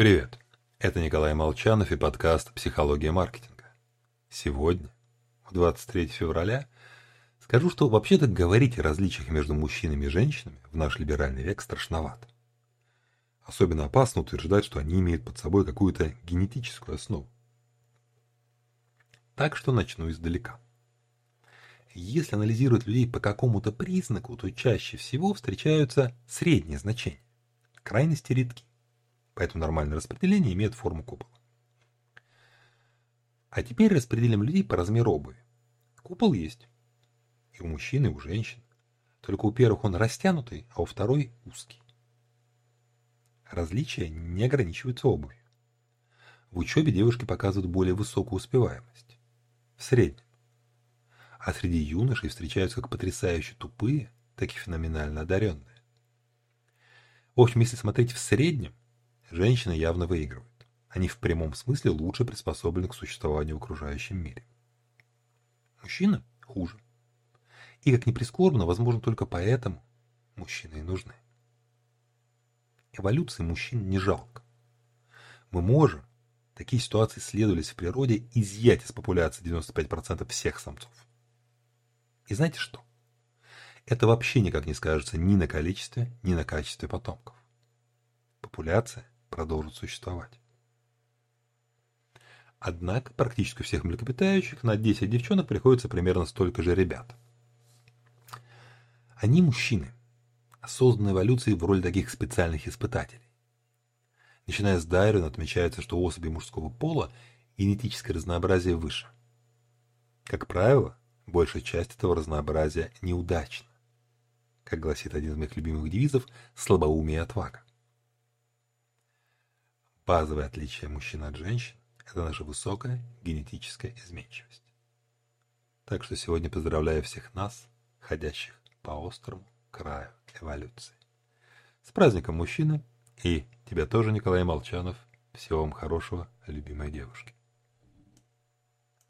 Привет, это Николай Молчанов и подкаст «Психология маркетинга». Сегодня, 23 февраля, скажу, что вообще-то говорить о различиях между мужчинами и женщинами в наш либеральный век страшновато. Особенно опасно утверждать, что они имеют под собой какую-то генетическую основу. Так что начну издалека. Если анализировать людей по какому-то признаку, то чаще всего встречаются средние значения. Крайности редки поэтому нормальное распределение имеет форму купола. А теперь распределим людей по размеру обуви. Купол есть. И у мужчин, и у женщин. Только у первых он растянутый, а у второй узкий. Различия не ограничиваются обувью. В учебе девушки показывают более высокую успеваемость. В среднем. А среди юношей встречаются как потрясающе тупые, так и феноменально одаренные. В общем, если смотреть в среднем, женщины явно выигрывают. Они в прямом смысле лучше приспособлены к существованию в окружающем мире. Мужчины хуже. И, как ни прискорбно, возможно, только поэтому мужчины и нужны. Эволюции мужчин не жалко. Мы можем, такие ситуации исследовались в природе, изъять из популяции 95% всех самцов. И знаете что? Это вообще никак не скажется ни на количестве, ни на качестве потомков. Популяция продолжат существовать. Однако практически у всех млекопитающих на 10 девчонок приходится примерно столько же ребят. Они мужчины, осознанной эволюцией в роли таких специальных испытателей. Начиная с Дайрона отмечается, что у особей мужского пола генетическое разнообразие выше. Как правило, большая часть этого разнообразия неудачна. Как гласит один из моих любимых девизов «слабоумие и отвага». Базовое отличие мужчин от женщин – это наша высокая генетическая изменчивость. Так что сегодня поздравляю всех нас, ходящих по острому краю эволюции. С праздником мужчины и тебя тоже, Николай Молчанов. Всего вам хорошего, любимой девушки.